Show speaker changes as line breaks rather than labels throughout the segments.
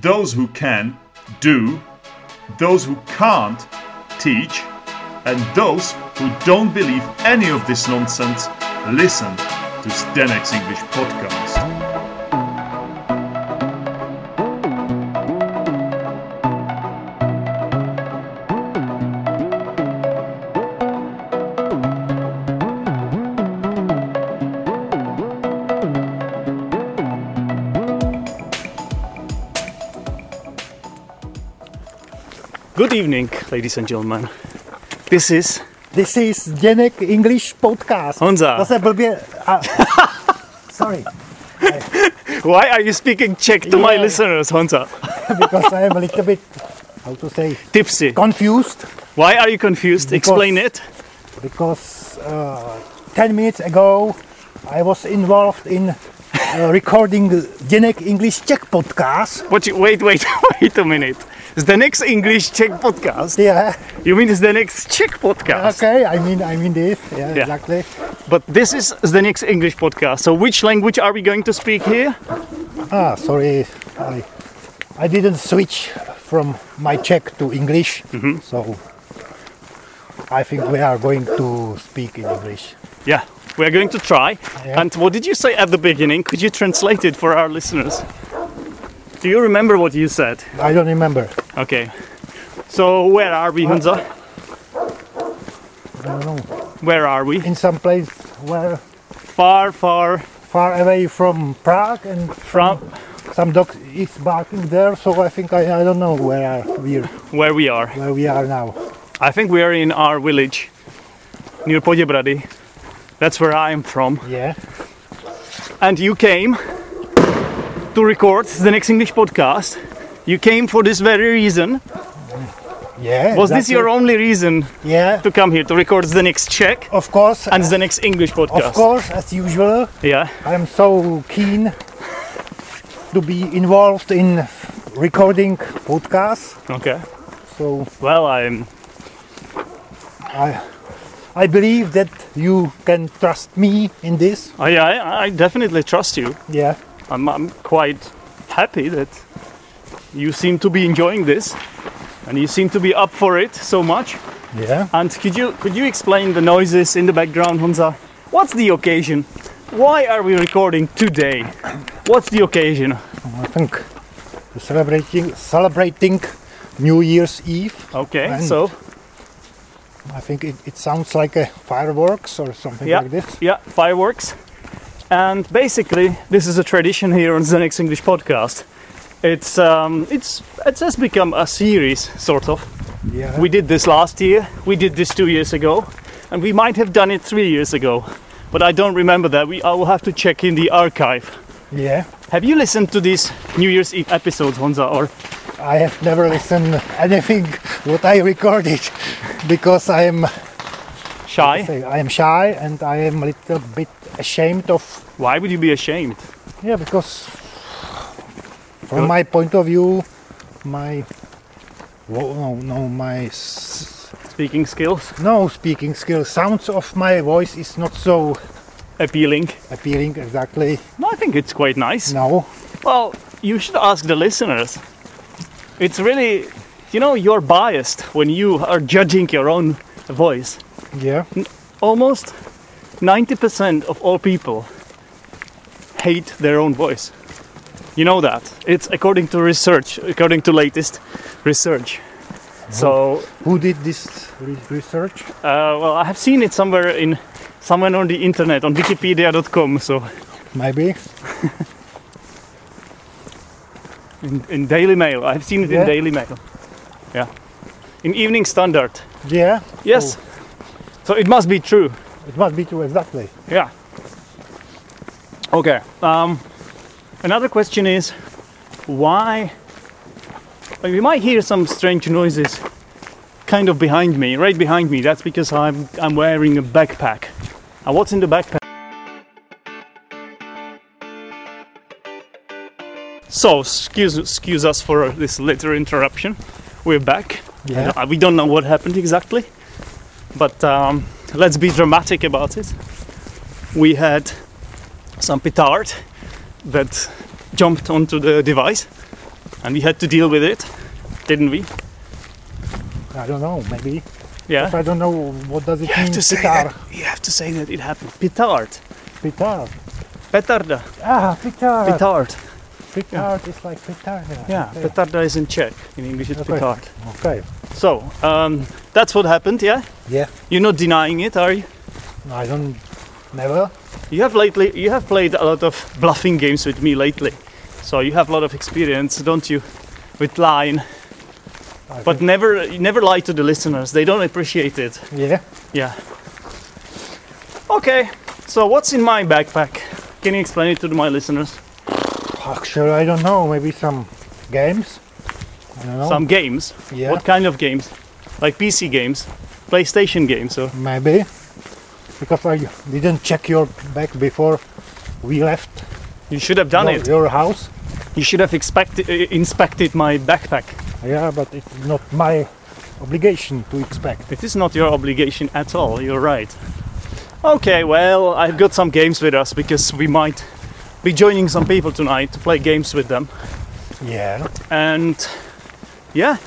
those who can, do, those who can't, teach, and those who don't believe any of this nonsense, listen to Zdenek's English podcast.
Good evening, ladies and gentlemen. This is
This is Zdenek English Podcast.
Honza.
Zase blbě... A, sorry,
Why are you speaking Czech to my listeners, Honza?
because I am a little bit, how to say,
Tipsy.
confused.
Why are you confused?
Because-
Explain it.
Because uh, 10 minutes ago I was involved in uh, recording Zdenek English Czech Podcast.
What you, wait, wait, wait a minute. It's the next English Czech podcast.
Yeah,
You mean it's the next Czech podcast?
okay, I mean, I mean this. Yeah,
Yeah.
exactly.
But this is the next English podcast. So which language are we going to speak here?
Ah, sorry, I, I didn't switch from my Czech to English,
Mm-hmm.
so I think we are going to speak in English.
Yeah, we're going to try.
Yeah.
And what did you say at the beginning? Could you translate it for our listeners? Do you remember what you said?
I don't remember.
Okay. So where are we, Honza?
I don't know.
Where are we?
In some place where
Far, far
far away from Prague, and
from
some dog is barking there. So I think I, I don't know where are we
where we are.
where we are now.
I think we are in our village near Poděbrady. That's where I am from.
Yeah.
And you came to record Zdenek's English podcast. You came for this very reason.
Yeah.
Was this your only reason
Yeah.
to come here to record the next Czech
Of course.
and the next English podcast?
of course, as usual,
Yeah.
I am so keen to be involved in recording podcasts.
Okay.
So
Well, I'm.
I I believe that you can trust me in this.
I, I, I definitely trust you.
Yeah.
I'm, I'm quite happy that you seem to be enjoying this, and you seem to be up for it so much.
Yeah.
And could you could you explain the noises in the background, Honza? What's the occasion? Why are we recording today? What's the occasion?
I think celebrating celebrating New Year's Eve.
Okay,
And-
so
I think it, it sounds like a fireworks or something
yeah,
like this.
yeah, fireworks. And basically, this is a tradition here on Zdenek's English podcast. It's um, it's it has become a series, sort of.
Yeah.
We did this last year. We did this two years ago, and we might have done it three years ago, but I don't remember that. We I will have to check in the archive.
yeah.
Have you listened to these New Year's Eve episodes, Honza? Or
I have never listened anything what I recorded because I am
shy?
say, I am shy and I am a little bit ashamed of
Why would you be ashamed?
yeah because from my point of view my wo- no no my s-
Speaking skills
no speaking skills sounds of my voice is not so
appealing.
appealing exactly
No, I think it's quite nice.
no
Well, you should ask the listeners. It's really, you know, you're biased when you are judging your own voice.
yeah
Almost 90% of all people hate their own voice. You know that. It's according to research, according to latest research. So,
who did this re- research?
uh, well, I have seen it somewhere in somewhere on the internet on wikipedia.com so.
Maybe.
In, in daily mail. I've seen it in daily mail. Yeah. In evening standard.
Yeah.
Yes.
So
so it must be true.
It must be true exactly.
Yeah. Okay um, another question is why you might hear some strange noises kind of behind me right behind me. That's because i'm i'm wearing a backpack. And what's in the backpack? So excuse excuse us for this little interruption. We're back.
Yeah.
Uh, we don't know what happened exactly, but um, let's be dramatic about it. We had some petard that jumped onto the device and we had to deal with it, didn't we?
I don't know, maybe.
Yeah.
I don't know what does it
You
mean.
have to say
Pitar.
that. You have to say that it happened. Petard.
Pitar.
Petarda.
Ah, pitar.
Petard.
Petard is like petarda.
Yeah,
Okay.
petarda is in Czech. In English, it's
Okay.
petard.
Okay.
So, um, that's what happened, yeah?
Yeah.
You're not denying it, are you?
No, I don't. Never.
You have lately, you have played a lot of bluffing games with me lately. So you have a lot of experience, don't you? With lying.
I
But never, never lie to the listeners. They don't appreciate it.
yeah.
Yeah. Okay. So what's in my backpack? Can you explain it to my listeners?
Actually, I don't know. Maybe some games. I don't know.
Some games.
Yeah.
What kind of games? Like PC games, PlayStation games, or
Maybe. Because I didn't check your bag before we left
you should have done
your,
it.
your house.
You should have expected, uh, inspected my backpack.
Yeah, but it's not my obligation to expect.
It is not your obligation at all. You're right. Okay, well, I've got some games with us because we might be joining some people tonight to play games with them.
Yeah.
And yeah,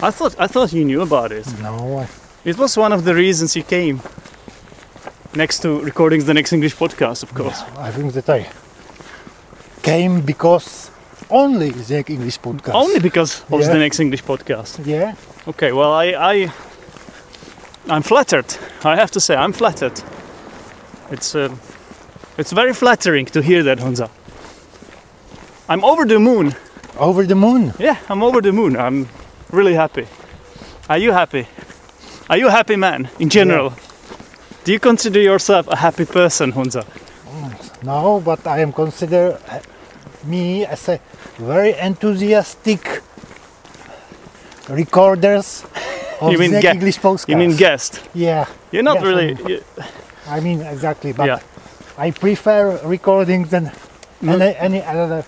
I thought I thought you knew about it.
No, I,
It was one of the reasons you came. Next to recording the next English podcast, of course.
I think that I came because only the English podcast.
Only because of
Yeah.
Zdenek's English podcast.
Yeah.
Okay, well, I, I, I'm flattered. I have to say, I'm flattered. It's, uh, it's very flattering to hear that, Honza. I'm over the moon.
Over the moon.
Yeah, I'm over the moon. I'm really happy. Are you happy? Are you a happy man in general? Do you consider yourself a happy person, Honza?
No, but I am consider uh, me as a very enthusiastic recorders of
You mean
the English podcast.
You mean guest?
Yeah.
You're not
Yes,
really.
I'm-
you-
I mean exactly, but
yeah.
I prefer recording than any, any other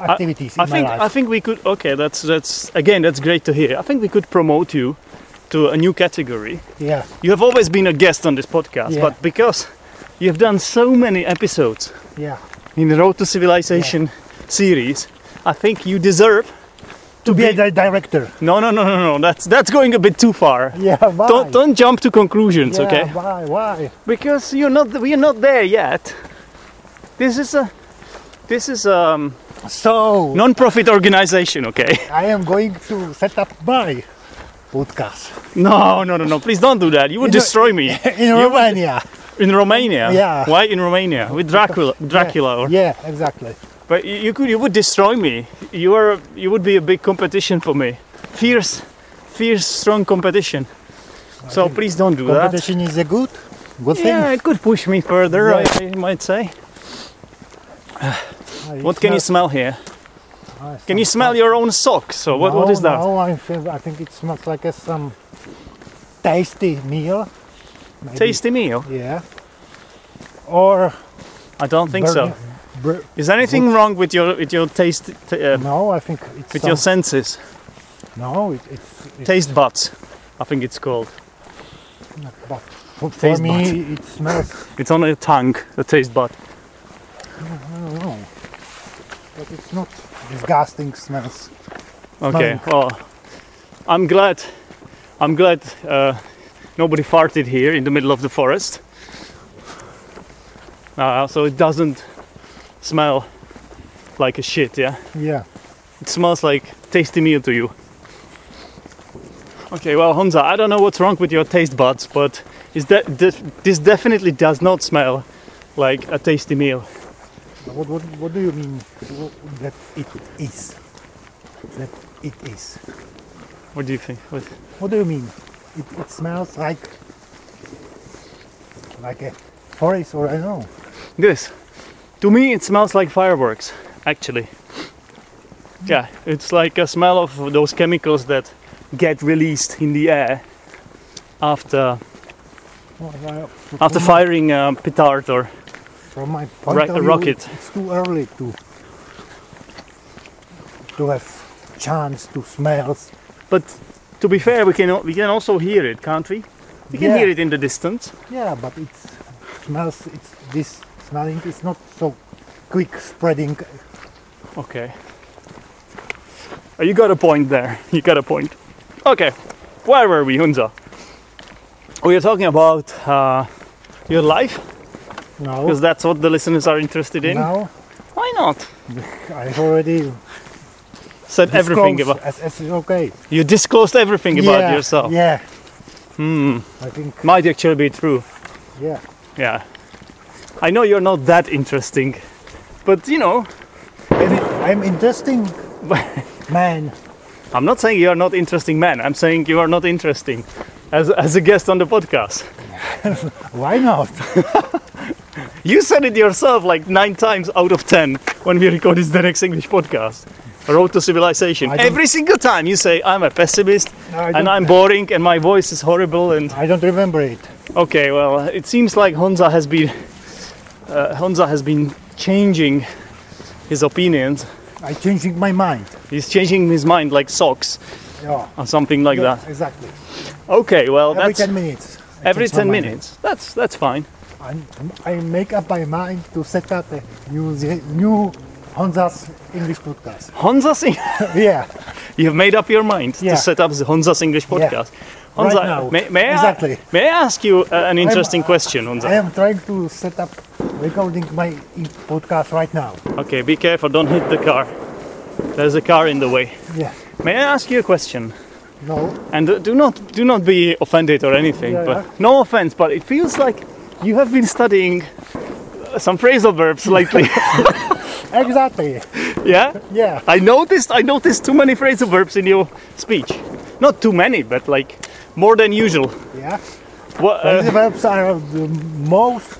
activities
Hmm. I
in
think I think we could. Okay, that's that's again that's great to hear. I think we could promote you to a new category.
yeah.
You have always been a guest on this podcast,
Yeah.
but because you have done so many episodes
Yeah.
in the Road to Civilization series, I think you deserve
To be a di- director.
No, no, no, no, no. That's that's going a bit too far.
Yeah. Why?
Don't don't jump to conclusions,
yeah,
okay?
Why? Why?
Because you're not we are not there yet. This is a this is a
So
non-profit organization, okay?
I am going to set up my podcast
No, no, no, no. Please don't do that. You would
In
destroy me.
in Romania.
In Romania?
Yeah.
Why in Romania? With Dracula, Dracula, or
Yeah, exactly.
but you you could you would destroy me. You are you would be a big competition for me. Fierce, fierce, strong competition. So please don't do that.
Competition is a good, good thing.
Yeah, it could push me further.
Yeah.
I, I might say.
I
What can you smell here?
I
Can you smell your own socks? So what, what
No,
is that?
No, I, feel, I think it smells like a, some tasty meal. maybe.
Tasty meal?
Yeah. Or
I don't think so. Is anything wrong with your with your taste uh,
no, I think it's
with your senses?
no, it, it's, it's
Taste buds, I think it's called.
but for,
Taste
me
bud.
it smells.
It's on your tongue, the taste bud.
I don't know, but it's not disgusting smells.
Okay.
Smelling.
Well, I'm glad. I'm glad uh, nobody farted here in the middle of the forest. Uh, so it doesn't smell like a shit. Yeah.
Yeah.
It smells like tasty meal to you. Okay, well, Honza, I don't know what's wrong with your taste buds, but is that this, this definitely does not smell like a tasty meal.
What, what, what do you mean that it is? That it is.
What do you think? What,
What do you mean? It, it smells like like a forest or I don't know.
this, to me, it smells like fireworks. Actually, hmm. yeah, it's like a smell of those chemicals that get released in the air after after firing a petard or
from my point
Ro-
of view,
rocket.
It's, it's too early to to have chance to smell.
But to be fair, we can we can also hear it, can't we? We can
Yeah.
hear it in the distance.
Yeah, but it smells. It's this smelling is not so quick spreading.
Okay. Oh, you got a point there. You got a point. Okay, where were we, Honza? We are talking about uh, your life
No,
because that's what the listeners are interested in.
now
Why not?
I've already
Said everything about.
as, as okay.
You disclosed everything about
yeah,
yourself.
Yeah,
Hmm.
I think
Might actually be true.
yeah.
Yeah. I know you're not that interesting, but you know,
I'm, I'm interesting man.
I'm not saying you are not interesting man. I'm saying you are not interesting as, as a guest on the podcast.
Why not?
You said it yourself like nine times out of ten when we record this Zdenek's English podcast. Road to Civilization. Every single time you say I'm a pessimist
I
and I'm boring and my voice is horrible and
I don't remember it.
okay, well, it seems like Honza has been uh, Honza has been changing his opinions.
I'm changing my mind.
He's changing his mind like socks
Yeah,
or something like
yeah,
that.
exactly.
Okay, well, that's Every
ten minutes. I
every
change my
10
mind.
minutes. That's that's fine.
I, I make up my mind to set up a new new Honza's English podcast.
Honza's
yeah,
You have made up your mind
Yeah.
to set up the Honza's English
Yeah.
podcast.
Right
Honza,
now.
may, may,
Exactly.
I, may I ask you uh, an interesting question,
I am trying to set up recording my podcast right now.
Okay, be careful, don't hit the car. There's a car in the way.
Yeah,
May I ask you a question?
no,
And uh, do not do not be offended or anything,
Yeah,
but
yeah.
no offense, but it feels like you have been studying uh, some phrasal verbs lately.
exactly.
yeah?
Yeah,
I noticed I noticed too many phrasal verbs in your speech. Not too many, but like more than usual.
yeah.
What
These
uh,
verbs are the most.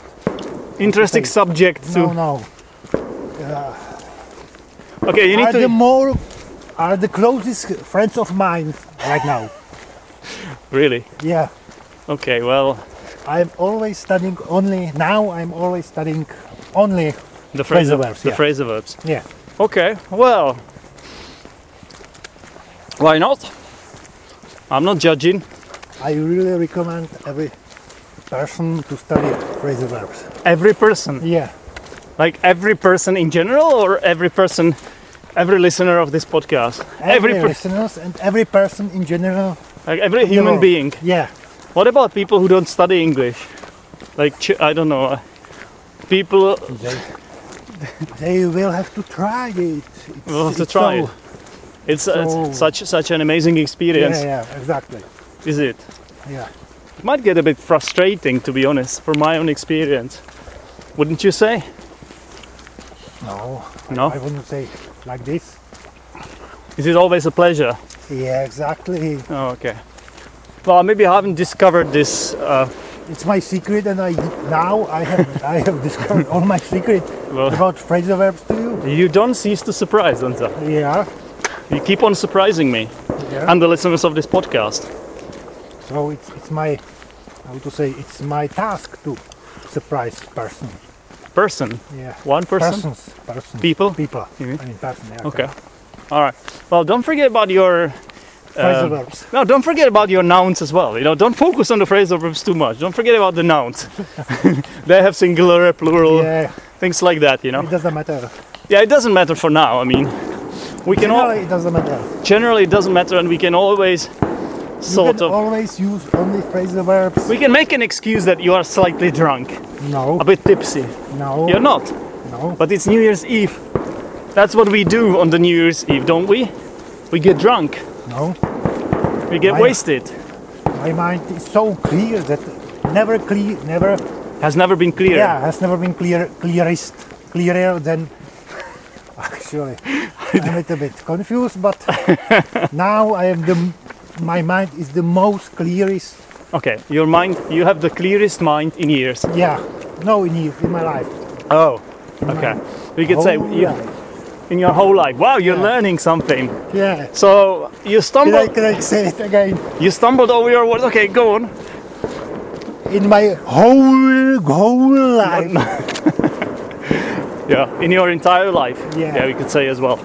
interesting subject to
No, no.
Okay, you need
Are the
to
more are the closest friends of mine right now.
really.
Yeah,
Okay, well,
I'm always studying only now. I'm always studying only.
the
Phrasal verbs,
the
yeah.
phrasal verbs.
Yeah.
Okay, well, why not? I'm not judging.
I really recommend every person to study phrasal verbs.
Every person,
Yeah,
like every person in general, or every person, every listener of this podcast,
every,
every
listeners and every person in general.
like every human being.
Yeah,
What about people who don't study English? Like ch- I don't know, uh, people
they, they will have to try it. It's,
will have to try
so-
it. It's, uh,
so-
it's such such an amazing experience,
Yeah, yeah, exactly.
is it?
Yeah,
It might get a bit frustrating, to be honest, from my own experience. Wouldn't you say?
no,
No.
I wouldn't say like this.
Is it always a pleasure?
Yeah, exactly.
Oh, okay. Well, maybe I haven't discovered this. Uh,
It's my secret, and I now I have I have discovered all my secret
well,
about phrasal verbs to you.
you don't cease to surprise, Honza.
Yeah,
You keep on surprising me
yeah.
and the listeners of this podcast.
So it's it's my how to say it's my task to surprise person.
Person,
Yeah.
one person,
Persons. Persons.
people.
People.
Mean?
I mean person. Yeah,
Okay. All right. Well, don't forget about your.
Phrasal
um,
verbs.
no, don't forget about your nouns as well. You know, don't focus on the phrasal verbs too much. Don't forget about the nouns. they have singular, plural,
Yeah.
things like that. You know.
It doesn't matter.
Yeah, it doesn't matter for now. I mean, we can all
Generally, it doesn't matter.
generally it doesn't matter, and we can always
You
sort
can
of
always use only phrasal verbs.
we can make an excuse that you are slightly drunk,
No.
a bit tipsy.
No.
You're not,
No.
but it's New Year's Eve. That's what we do on the New Year's Eve, don't we? We get drunk,
No.
we get
I-
wasted.
My mind is so clear that never clear, never.
Has never been clear.
Yeah, has never been clear, clearest, clearer than. Actually, I'm a little bit confused, but now I am the. My mind is the most clearest.
Okay, your mind, you have the clearest mind in years.
Yeah. No, in years, in my life.
Oh, okay. We could say you,
life.
In your whole life. Wow, you're
Yeah.
learning something.
Yeah.
So you stumbled.
Can I, can I say it again?
you stumbled over your words. Okay, go on.
In my whole whole life.
Yeah, in your entire life.
Yeah. Yeah.
we could say as well.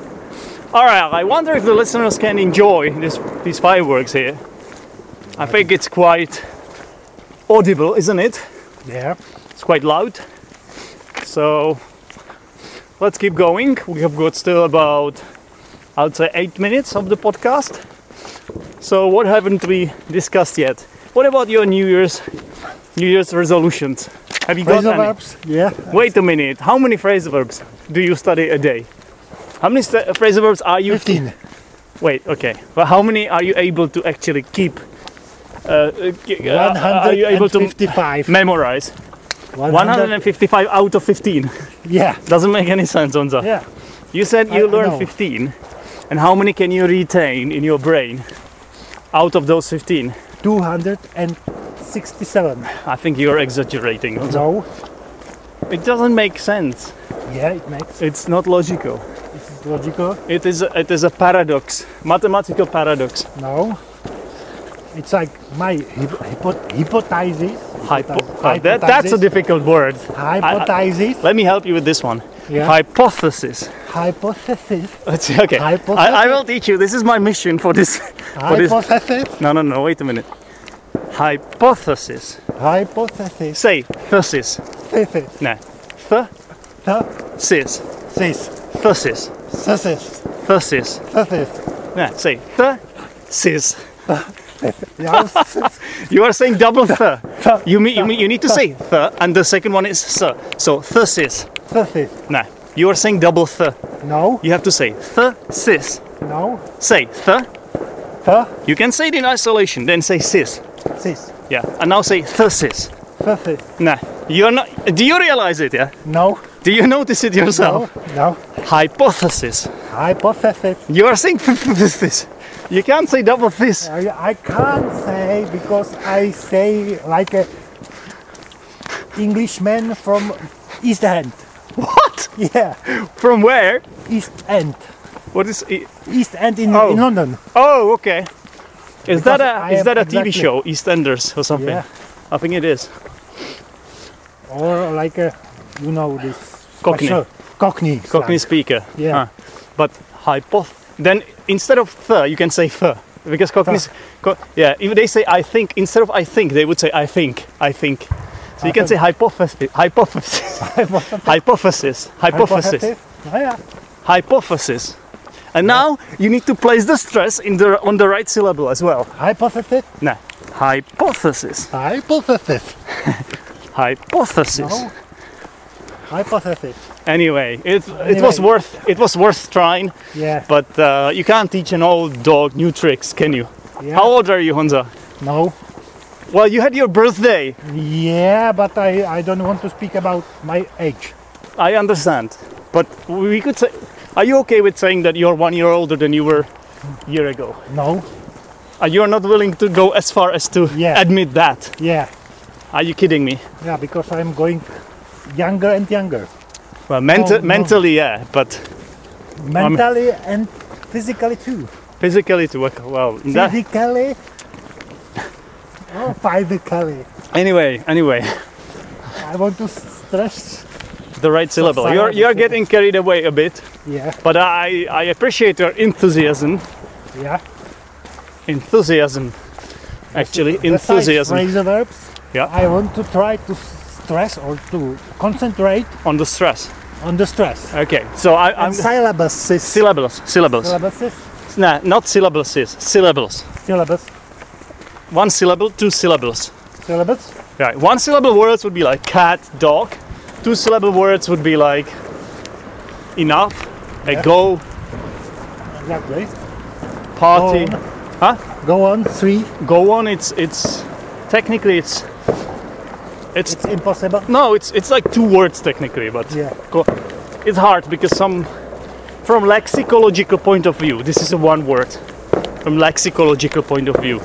All right, I wonder if the listeners can enjoy this, these fireworks here. I think it's quite audible, isn't it?
Yeah.
It's quite loud. So let's keep going. We have got still about I would say eight minutes of the podcast. So what haven't we discussed yet? What about your New Year's New Year's resolutions? Have you got
Phrasal
any?
verbs. Yeah.
Wait a minute. How many phrasal verbs do you study a day? How many st- phrasal verbs are you?
15.
Wait, okay. But how many are you able to actually keep? Uh, uh, uh, are you able to
155.
memorize?
100
155 out of 15.
Yeah.
Doesn't make any sense, Honza.
Yeah.
You said you
I
learned
know.
15. And how many can you retain in your brain out of those 15?
267.
I think you're exaggerating. Honza.
No.
It doesn't make sense.
Yeah, it makes.
It's not logical.
This is logical.
It is a, it is a paradox, mathematical paradox.
No. It's like my hypo- hypo- hypothesis.
Hypo-
Hypothesis.
oh, that, that's a difficult word.
Hypothesis.
Let me help you with this one.
Yeah.
Hypothesis.
Hypothesis.
Let's see, okay.
Hypothesis.
I, I will teach you. This is my mission for this. For this.
Hypothesis.
No, no, no. Wait a minute. Hypothesis.
Hypothesis.
Say thesis.
Thesis.
No. Thesis.
Thesis.
Thesis.
Thesis.
Thesis.
Thesis.
No. Say thesis.
Yeah.
You are saying double th. You mean you mean you need to say th, and the second one is sir. So thesis.
Thesis.
No. You are saying double th.
No.
You have to say thesis.
No.
Say th.
Th.
You can say it in isolation, then say sis.
Sis.
Yeah. And now say thesis.
Thesis.
Nah. You're not. Do you realize it? Yeah.
No.
Do you notice it yourself?
No.
yourself?
No.
Hypothesis.
Hypothesis.
You are saying this. You can't say double this.
I, I can't say because I say like a Englishman from East End.
What?
Yeah,
From where?
East End.
What is? it?
East End in,
Oh.
in London.
Oh, okay. Is that a
I
is that a TV
exactly-
show, EastEnders or something?
Yeah.
I think it is.
Or like a, you know, this
Cockney.
special- Cockney.
Cockney
slang.
speaker.
Yeah.
Huh. But hypoth. Then instead of the, you can say the because Cockneys. Co- yeah. If they say I think instead of I think, they would say I think. I think. So you can say hypothesis. Hypothesis. hypothesis. Hypothesis.
Oh.
Hypothesis. And now you need to place the stress in the on the right syllable as well.
Hypothesis.
No. Hypothesis.
Hypothesis.
Hypothesis.
No. Hypothesis.
Anyway, it, it was worth it was worth trying,
Yeah.
but uh, you can't teach an old dog new tricks, can you?
yeah.
How old are you, Honza?
No.
Well, you had your birthday.
Yeah, but I, I don't want to speak about my age.
I understand, but we could say. Are you okay with saying that you're one year older than you were a year ago?
No.
You are you not willing to go as far as to
Yeah.
admit that?
Yeah.
Are you kidding me?
Yeah, because I'm going younger and younger.
Well, menta-
Oh, no.
mentally, yeah, but um,
Mentally and physically too.
physically, too. well.
Physically. Oh, physically.
anyway, anyway,
I want to stress.
the right syllable. You're you're getting carried away a bit.
Yeah.
But I, I appreciate your enthusiasm.
Yeah.
Enthusiasm. Actually, enthusiasm
phrasal verbs.
Yeah.
I want to try to stress or to concentrate
on the stress.
On the stress.
Okay, so I, I'm
And syllables.
syllables. Syllables.
Syllables.
Nah, not syllables. Syllables.
Syllables.
One syllable, two syllables.
Syllables.
Right. One syllable words would be like cat, dog. Two syllable words would be like enough, a go,
Exactly.
party.
Go.
Huh?
Go on. Three.
Go on. It's it's technically it's it's
It's impossible.
no, it's it's like two words technically, but
Yeah.
It's hard because some, from lexicological point of view, this is a one word. From lexicological point of view,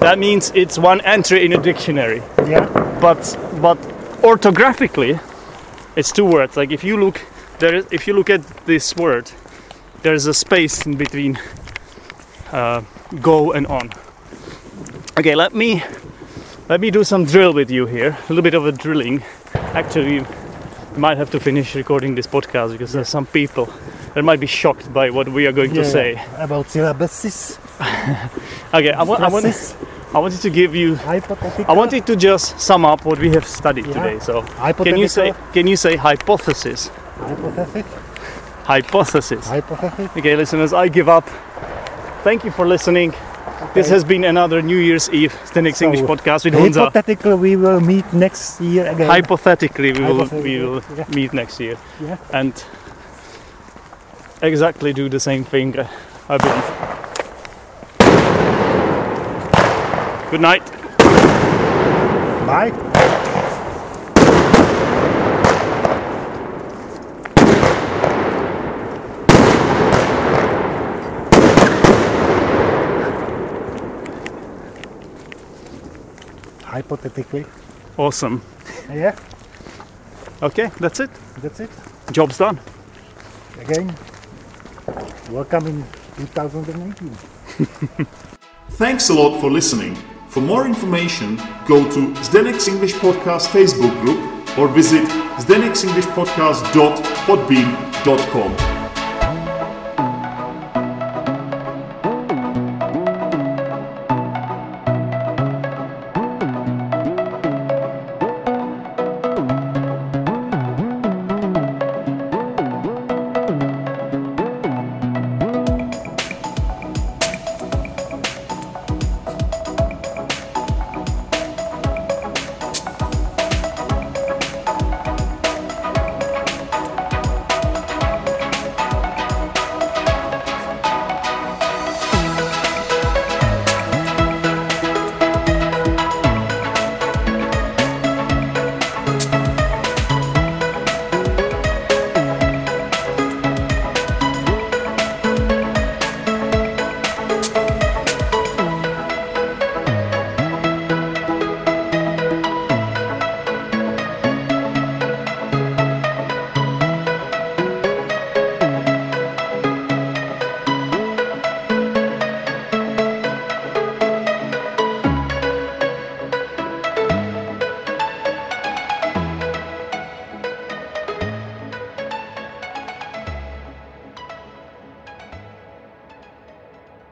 that means it's one entry in a dictionary.
Yeah.
But but orthographically, it's two words. Like if you look there, is, if you look at this word, there is a space in between uh, go and on. Okay, let me let me do some drill with you here. A little bit of a drilling. Actually, you might have to finish recording this podcast because there's some people that might be shocked by what we are going to
Yeah.
say.
About syllabuses.
Okay, I, wa- I, want,
Stresses.
I wanted to give you.
Hypothetical.
I wanted to just sum up what we have studied
Yeah.
today. So, can you say can you say hypothesis,
Hypothesis.
hypothesis.
Hypothesis.
Okay, listeners, I give up. Thank you for listening. This has been another New Year's Eve Zdenek's
So,
English podcast with Honza.
Hypothetically, we will meet next year again.
Hypothetically, we will, we will
yeah.
meet next year
Yeah.
and exactly do the same thing, uh, I believe. Good night.
Bye. Hypothetically.
Awesome.
Yeah,
Okay, that's it.
that's it.
Job's done.
Again, welcome in 2019.
Thanks a lot for listening. For more information, go to Zdenek's English Podcast Facebook group or visit zdenek'senglishpodcast.podbean.com.